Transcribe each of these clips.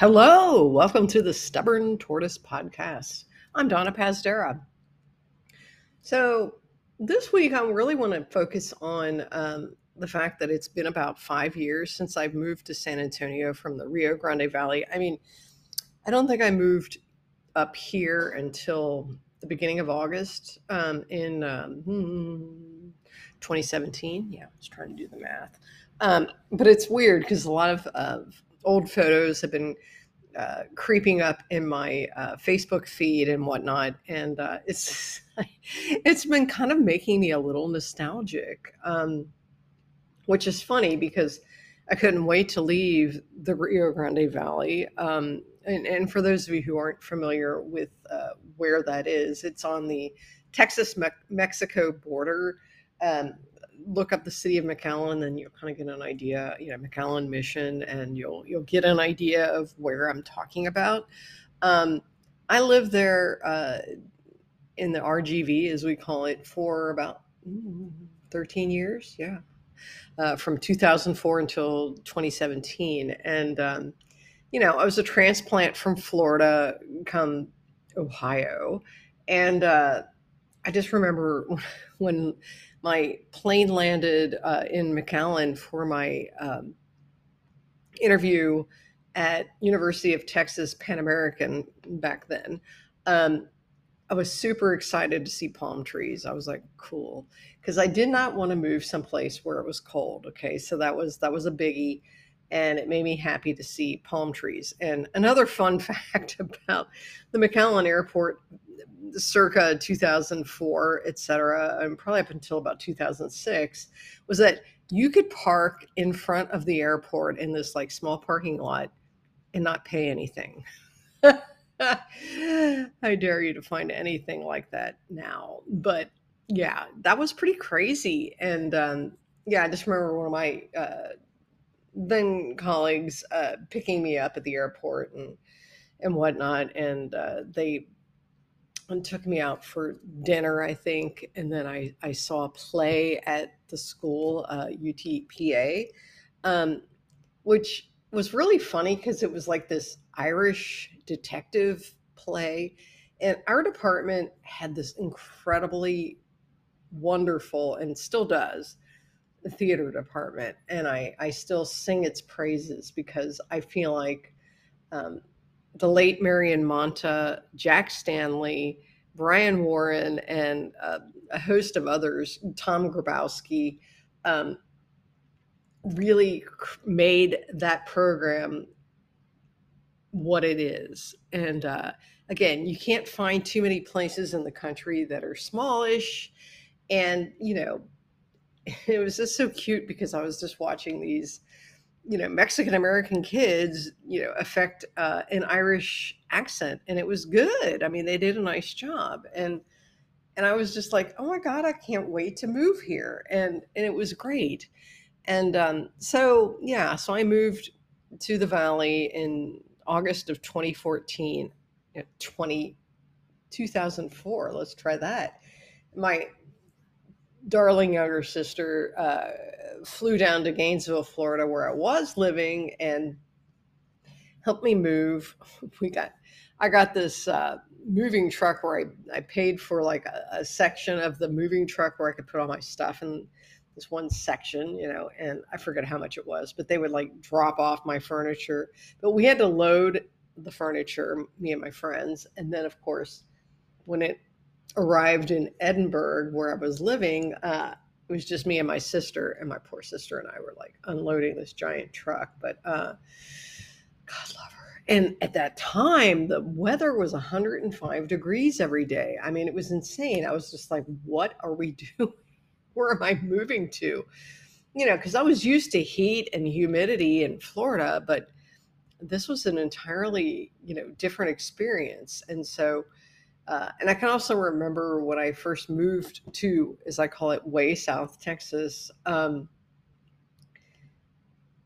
Hello, welcome to the Stubborn Tortoise Podcast. I'm Donna Pazdera. So, this week I really want to focus on um, the fact that it's been about five years since I've moved to San Antonio from the Rio Grande Valley. I mean, I don't think I moved up here until the beginning of August um, in um, 2017. Yeah, I was trying to do the math. Um, but it's weird because a lot of, of old photos have been uh, creeping up in my uh, Facebook feed and whatnot, and uh, it's it's been kind of making me a little nostalgic, um, which is funny because I couldn't wait to leave the Rio Grande Valley. Um, and, and, for those of you who aren't familiar with uh, where that is, it's on the Texas Mexico border. Um, look up the city of McAllen and you'll kind of get an idea, you know, McAllen mission, and you'll you'll get an idea of where I'm talking about. Um, I lived there uh, in the RGV, as we call it, for about 13 years. Yeah, uh, from 2004 until 2017, and um, you know, I was a transplant from Florida, come Ohio, and uh, I just remember when my plane landed uh, in McAllen for my um, interview at University of Texas Pan American back then. Um, I was super excited to see palm trees. I was like, cool, because I did not want to move someplace where it was cold. Okay, so that was that was a biggie, and it made me happy to see palm trees. And another fun fact about the McAllen Airport circa 2004, et cetera, and probably up until about 2006, was that you could park in front of the airport in this like small parking lot and not pay anything. I dare you to find anything like that now. But yeah, that was pretty crazy. And um, yeah, I just remember one of my uh, then colleagues uh, picking me up at the airport and and whatnot, and uh, they and took me out for dinner, I think. And then I, I saw a play at the school, uh, UTPA, um, which was really funny because it was like this Irish detective play. And our department had this incredibly wonderful and still does the theater department. And I, I still sing its praises because I feel like um, the late Marion Monta, Jack Stanley, Brian Warren, and uh, a host of others, Tom Grabowski, um, really made that program what it is. And uh, again, you can't find too many places in the country that are smallish. And, you know, it was just so cute because I was just watching these you know Mexican American kids, you know, affect uh, an Irish accent, and it was good. I mean, they did a nice job, and and I was just like, oh my god, I can't wait to move here, and and it was great, and um, so yeah, so I moved to the Valley in August of 2014, 20, 2004. Let's try that. My darling younger sister uh, flew down to Gainesville, Florida, where I was living, and helped me move. We got, I got this uh, moving truck where I, I paid for like a, a, section of the moving truck where I could put all my stuff in this one section, you know, and I forget how much it was, but they would like drop off my furniture. But we had to load the furniture, me and my friends, and then of course, when it arrived in Edinburg, where I was living, uh, it was just me and my sister, and my poor sister and I were like unloading this giant truck. But uh, God love her. And at that time, the weather was 105 degrees every day. I mean, it was insane. I was just like, what are we doing? Where am I moving to? You know, because I was used to heat and humidity in Florida, but this was an entirely, you know, different experience. And so, uh, and I can also remember when I first moved to, as I call it, way South Texas. Um,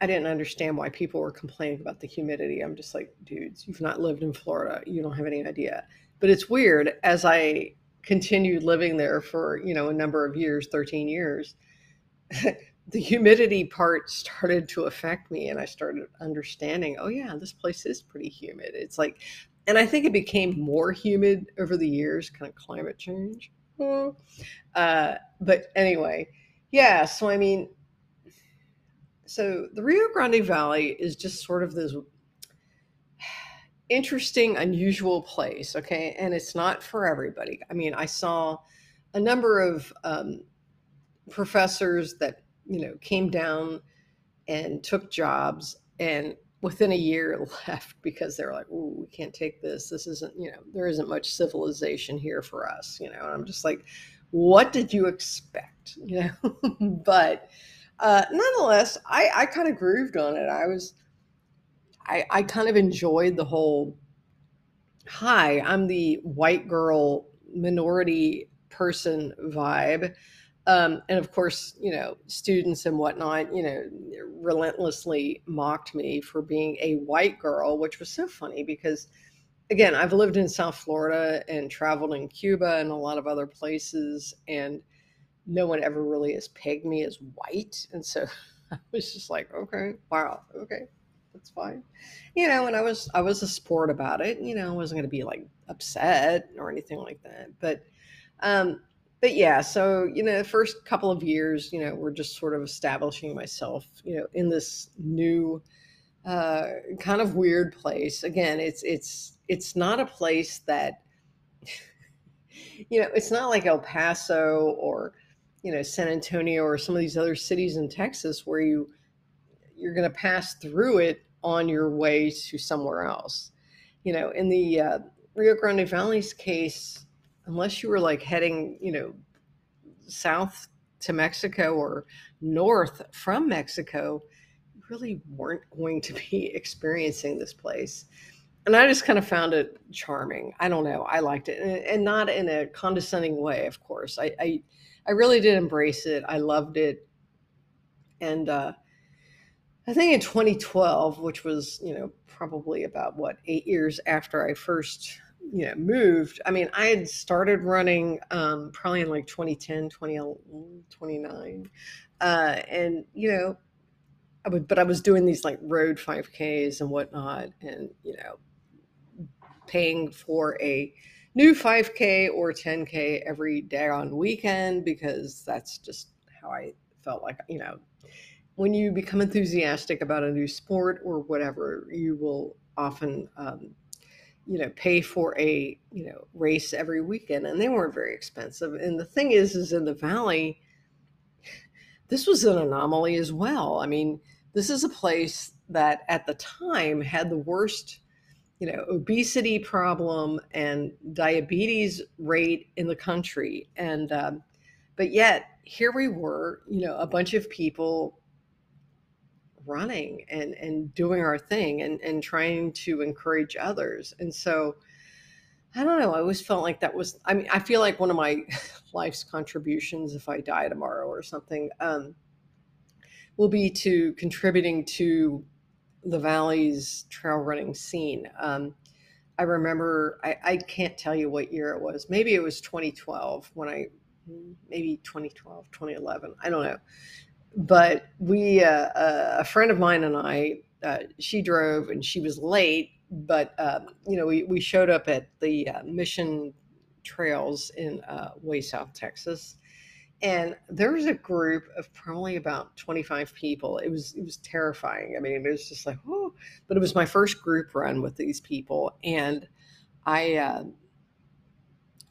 I didn't understand why people were complaining about the humidity. I'm just like, dudes, you've not lived in Florida. You don't have any idea. But it's weird as I continued living there for, you know, a number of years, 13 years, the humidity part started to affect me and I started understanding, oh yeah, this place is pretty humid. It's like and I think it became more humid over the years, kind of climate change. Hmm. Uh, but anyway, yeah, so I mean so the Rio Grande Valley is just sort of this interesting, unusual place, okay? And it's not for everybody. I mean, I saw a number of um, professors that you know came down and took jobs and within a year left because they're like oh we can't take this. This isn't you know there isn't much civilization here for us you know and i'm just like what did you expect? You know but uh nonetheless i i kind of grooved on it. I was i i kind of enjoyed the whole hi i'm the white girl minority person vibe um, and of course, you know, students and whatnot, you know, relentlessly mocked me for being a white girl, which was so funny because, again, I've lived in South Florida and traveled in Cuba and a lot of other places, and no one ever really has pegged me as white. And so I was just like, okay, wow, okay, that's fine. You know, and I was I was a sport about it. You know, I wasn't going to be like upset or anything like that, but. Um, but yeah, so you know, the first couple of years, you know, we're just sort of establishing myself, you know, in this new uh, kind of weird place. Again, it's it's it's not a place that you know, it's not like El Paso or you know San Antonio or some of these other cities in Texas where you you're going to pass through it on your way to somewhere else. You know, in the uh, Rio Grande Valley's case, unless you were like heading, you know, south to Mexico or north from Mexico, you really weren't going to be experiencing this place. And I just kind of found it charming. I don't know. I liked it, and, not in a condescending way, of course. I, I, I really did embrace it. I loved it, and uh, I think in 2012, which was you know probably about what eight years after I first you know moved. I mean i had started running um, probably in like 2010 2029 uh, and you know i would but i was doing these like road 5ks and whatnot and you know paying for a new 5k or 10k every day on weekend because that's just how i felt like you know when you become enthusiastic about a new sport or whatever you will often um, you know pay for a you know race every weekend and they weren't very expensive. And the thing is is in the valley this was an anomaly as well. I mean this is a place that at the time had the worst you know obesity problem and diabetes rate in the country. And um, but yet here we were you know a bunch of people running and and doing our thing and and trying to encourage others. And so i don't know i always felt like that was i mean i feel like one of my life's contributions if i die tomorrow or something um, will be to contributing to the valley's trail running scene. Um, i remember I, I can't tell you what year it was. Maybe it was 2012 when i maybe 2012 2011 i don't know but we, uh, uh, a friend of mine and I, uh, she drove and she was late, but um, you know, we, we showed up at the uh, Mission Trails in uh, way South Texas, and there was a group of probably about 25 people. It was it was terrifying. I mean, it was just like, oh, but it was my first group run with these people, and I. Uh,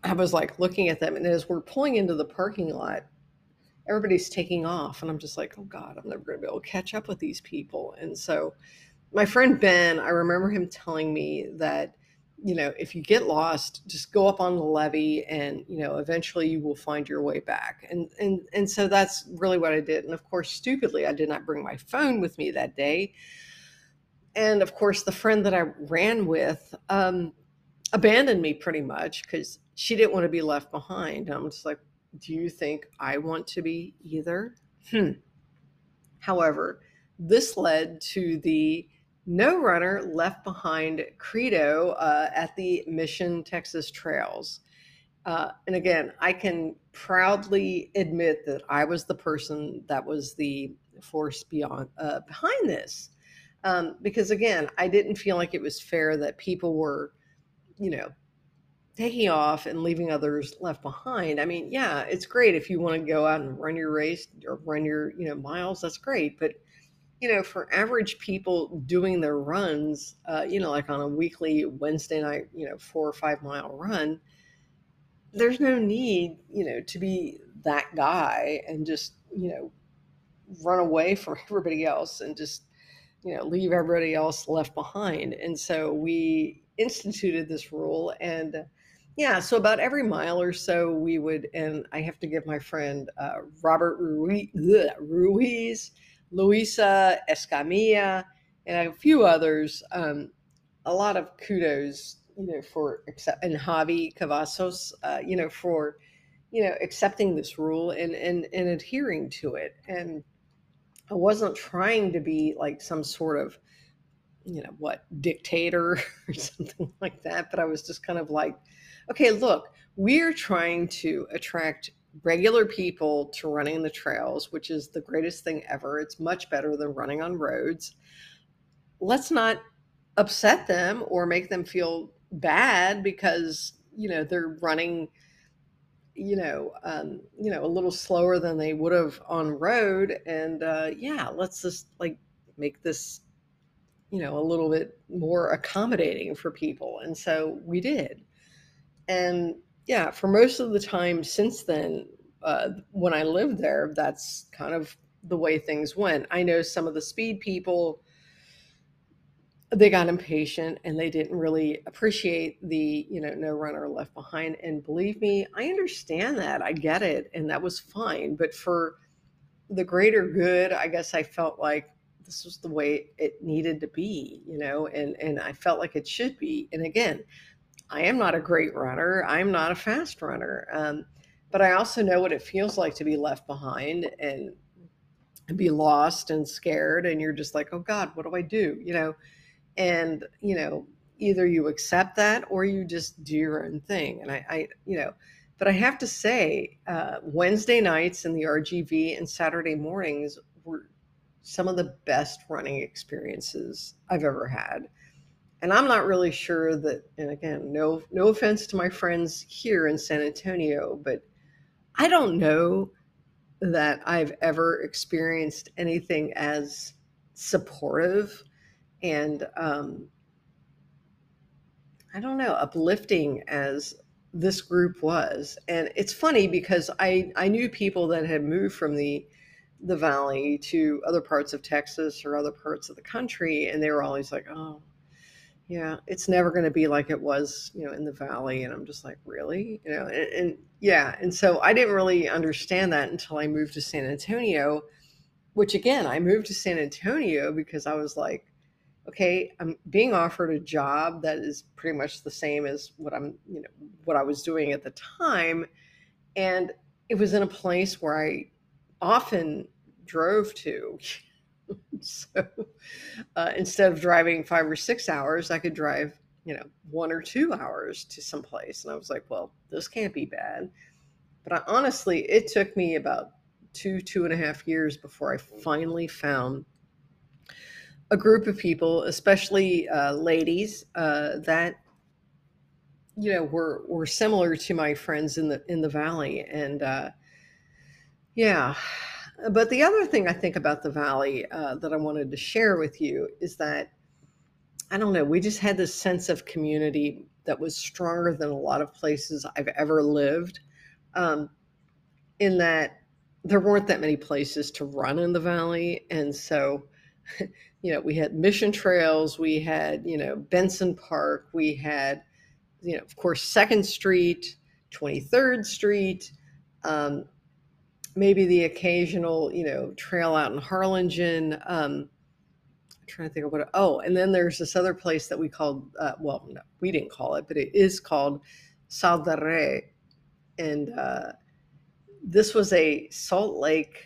I was like looking at them, and as we're pulling into the parking lot, everybody's taking off and i'm just like oh god i'm never going to be able to catch up with these people. And so my friend ben i remember him telling me that you know if you get lost just go up on the levee and you know eventually you will find your way back. And and and so that's really what i did. And of course stupidly i did not bring my phone with me that day. And of course the friend that i ran with um, abandoned me pretty much because she didn't want to be left behind. I'm just like do you think I want to be either? Hmm. However, this led to the no runner left behind credo uh, at the Mission Texas Trails. Uh, and again, I can proudly admit that I was the person that was the force beyond uh, behind this, um, because again, I didn't feel like it was fair that people were, you know, taking off and leaving others left behind. I mean, yeah, it's great if you want to go out and run your race or run your, you know, miles. That's great, but you know, for average people doing their runs, uh, you know, like on a weekly Wednesday night, you know, four or five mile run, there's no need, you know, to be that guy and just, you know, run away from everybody else and just, you know, leave everybody else left behind. And so we instituted this rule and yeah, so about every mile or so we would, and I have to give my friend uh, Robert Ruiz, Luisa Escamilla, and a few others. Um, a lot of kudos, you know, for and Javi Cavazos, uh, you know, for you know accepting this rule and and and adhering to it. And I wasn't trying to be like some sort of you know what dictator or something like that, but I was just kind of like, okay, look, we're trying to attract regular people to running the trails, which is the greatest thing ever. It's much better than running on roads. Let's not upset them or make them feel bad because you know they're running you know um, you know a little slower than they would have on road and uh, yeah let's just like make this you know a little bit more accommodating for people and so we did and yeah, for most of the time since then, uh, when I lived there, that's kind of the way things went. I know some of the speed people, they got impatient and they didn't really appreciate the, you know, no runner left behind. And believe me, I understand that. I get it. And that was fine. But for the greater good, I guess I felt like this was the way it needed to be, you know, and, and I felt like it should be. And again, I am not a great runner. I'm not a fast runner. Um, but I also know what it feels like to be left behind and be lost and scared. And you're just like, oh God, what do I do? You know, and, you know, either you accept that or you just do your own thing. And I, I you know, but I have to say, uh, Wednesday nights in the RGV and Saturday mornings were some of the best running experiences I've ever had and I'm not really sure that. And again, no no offense to my friends here in San Antonio, but I don't know that I've ever experienced anything as supportive and um, I don't know uplifting as this group was. And it's funny because I I knew people that had moved from the the valley to other parts of Texas or other parts of the country, and they were always like, "Oh, yeah, it's never going to be like it was, you know, in the valley. And I'm just like, really, you know, and, and, yeah, and so I didn't really understand that until I moved to San Antonio. Which again, I moved to San Antonio because I was like, okay, I'm being offered a job that is pretty much the same as what I'm, you know, what I was doing at the time, and it was in a place where I often drove to. so uh, instead of driving five or six hours, I could drive, you know, one or two hours to some place. And I was like, well, this can't be bad. But I, honestly, it took me about two, two and a half years before I finally found a group of people, especially uh, ladies, uh, that you know were were similar to my friends in the in the valley, and uh, yeah, but the other thing I think about the Valley uh, that I wanted to share with you is that, I don't know, we just had this sense of community that was stronger than a lot of places I've ever lived. Um, in that there weren't that many places to run in the Valley. And so, you know, we had mission trails, we had, you know, Bentsen Park, we had, you know, of course, Second Street, 23rd Street. Um, maybe the occasional, you know, trail out in Harlingen. Um, I'm trying to think of what. Oh, and then there's this other place that we called. Uh, well, no, we didn't call it, but it is called Sal del Rey, and uh, this was a salt lake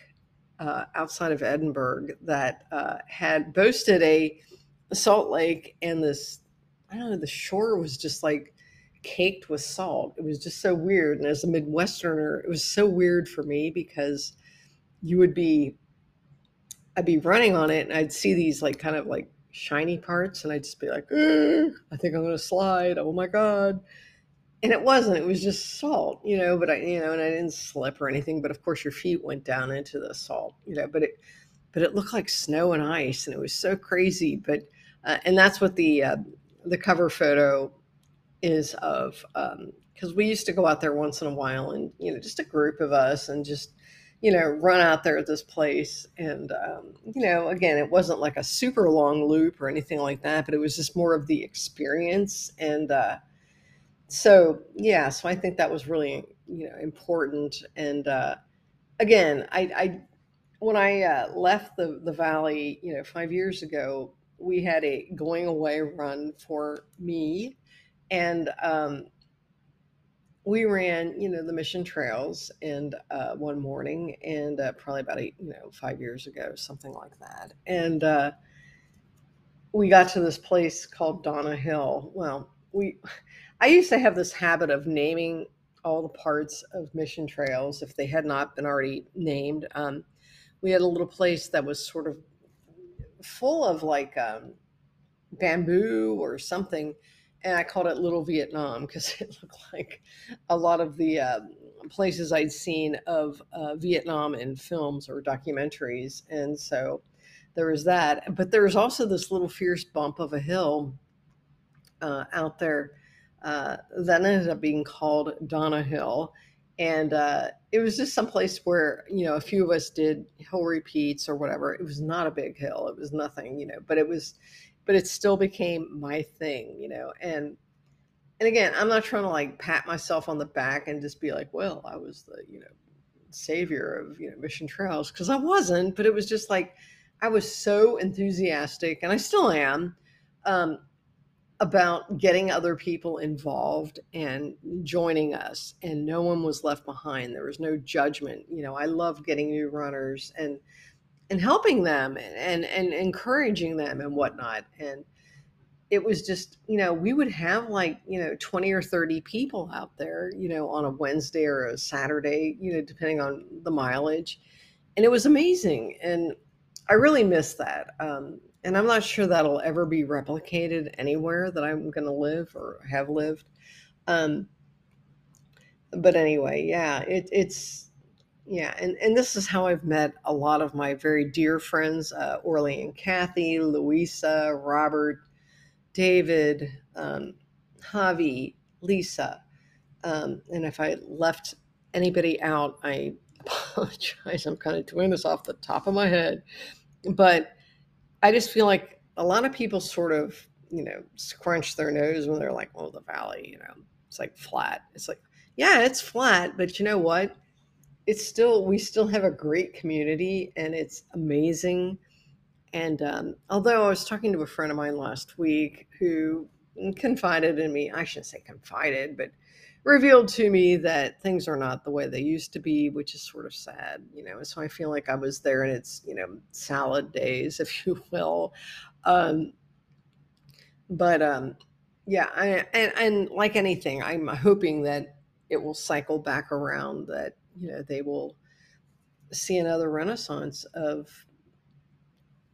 uh, outside of Edinburg that uh, had boasted a salt lake, and this I don't know. The shore was just like caked with salt. It was just so weird. And as a Midwesterner, it was so weird for me because you would be, I'd be running on it and I'd see these like kind of like shiny parts and I'd just be like, I think I'm going to slide. Oh my God. And it wasn't, it was just salt, you know, but I, you know, and I didn't slip or anything, but of course your feet went down into the salt, you know, but it, but it looked like snow and ice and it was so crazy. But, uh, and that's what the, uh, the cover photo is of, because um, we used to go out there once in a while and, you know, just a group of us and just, you know, run out there at this place. And, um, you know, again, it wasn't like a super long loop or anything like that, but it was just more of the experience. And uh, so, yeah, so I think that was really, you know, important. And uh, again, I, I when I uh, left the, the valley, you know, five years ago, we had a going away run for me. And um, we ran, you know, the mission trails and uh, one morning and uh, probably about eight, you know, five years ago, something like that. And uh, we got to this place called Donna Hill. Well, we, I used to have this habit of naming all the parts of mission trails if they had not been already named. Um, we had a little place that was sort of full of like um, bamboo or something and I called it Little Vietnam because it looked like a lot of the uh, places I'd seen of uh, Vietnam in films or documentaries. And so there was that. But there was also this little fierce bump of a hill uh, out there uh, that ended up being called Donna Hill. And uh, it was just some place where, you know, a few of us did hill repeats or whatever. It was not a big hill. It was nothing, you know, but it was, but it still became my thing, you know. And and again, I'm not trying to like pat myself on the back and just be like, well, I was the, you know, savior of, you know, Mission Trails because I wasn't, but it was just like I was so enthusiastic and I still am um, about getting other people involved and joining us and no one was left behind. There was no judgment. You know, I love getting new runners and and helping them and, and, and encouraging them and whatnot. And it was just, you know, we would have like, you know, 20 or 30 people out there, you know, on a Wednesday or a Saturday, you know, depending on the mileage. And it was amazing. And I really miss that. Um, and I'm not sure that'll ever be replicated anywhere that I'm going to live or have lived. Um, but anyway, yeah, it, it's, yeah, and, and this is how I've met a lot of my very dear friends uh, Orly and Kathy, Louisa, Robert, David, um, Javi, Lisa. Um, and if I left anybody out, I apologize. I'm kind of doing this off the top of my head. But I just feel like a lot of people sort of, you know, scrunch their nose when they're like, oh, the valley, you know, it's like flat. It's like, yeah, it's flat, but you know what? it's still we still have a great community and it's amazing and um, although i was talking to a friend of mine last week who confided in me i shouldn't say confided but revealed to me that things are not the way they used to be which is sort of sad you know so i feel like i was there in its you know salad days if you will. Um, but um, yeah I, and, and like anything i'm hoping that it will cycle back around that you know they will see another renaissance of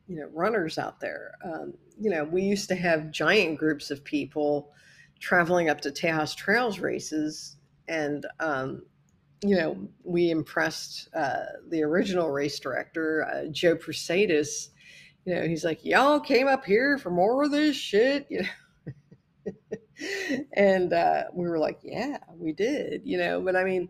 you know runners out there. Um, you know we used to have giant groups of people traveling up to tejas trails races and um, you know we impressed uh, the original race director uh, joe Prusaitis. you know he's like y'all came up here for more of this shit you know and uh, we were like yeah we did you know but i mean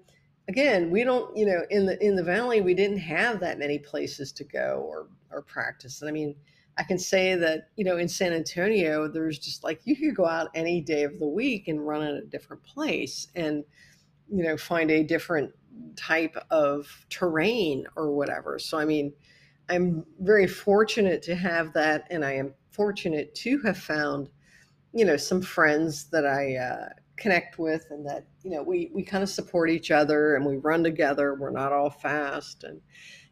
again, we don't, you know, in the in the valley, we didn't have that many places to go or or practice. And I mean, I can say that, you know, in San Antonio, there's just like you could go out any day of the week and run at a different place and, you know, find a different type of terrain or whatever. So I mean, I'm very fortunate to have that, and I am fortunate to have found, you know, some friends that I uh, connect with and that you know we we kind of support each other and we run together we're not all fast and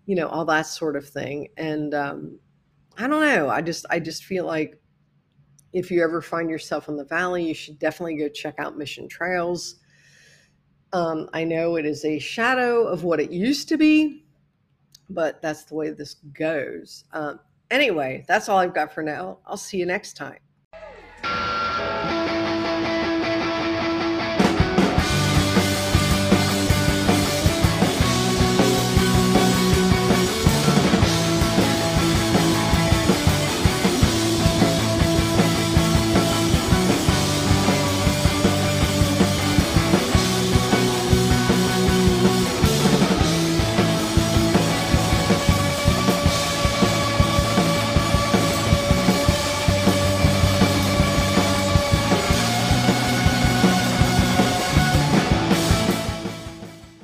you know all that sort of thing and um i don't know i just i just feel like if you ever find yourself in the valley, you should definitely go check out Mission Trails. Um, I know it is a shadow of what it used to be, but that's the way this goes. Um, anyway, that's all I've got for now. I'll see you next time.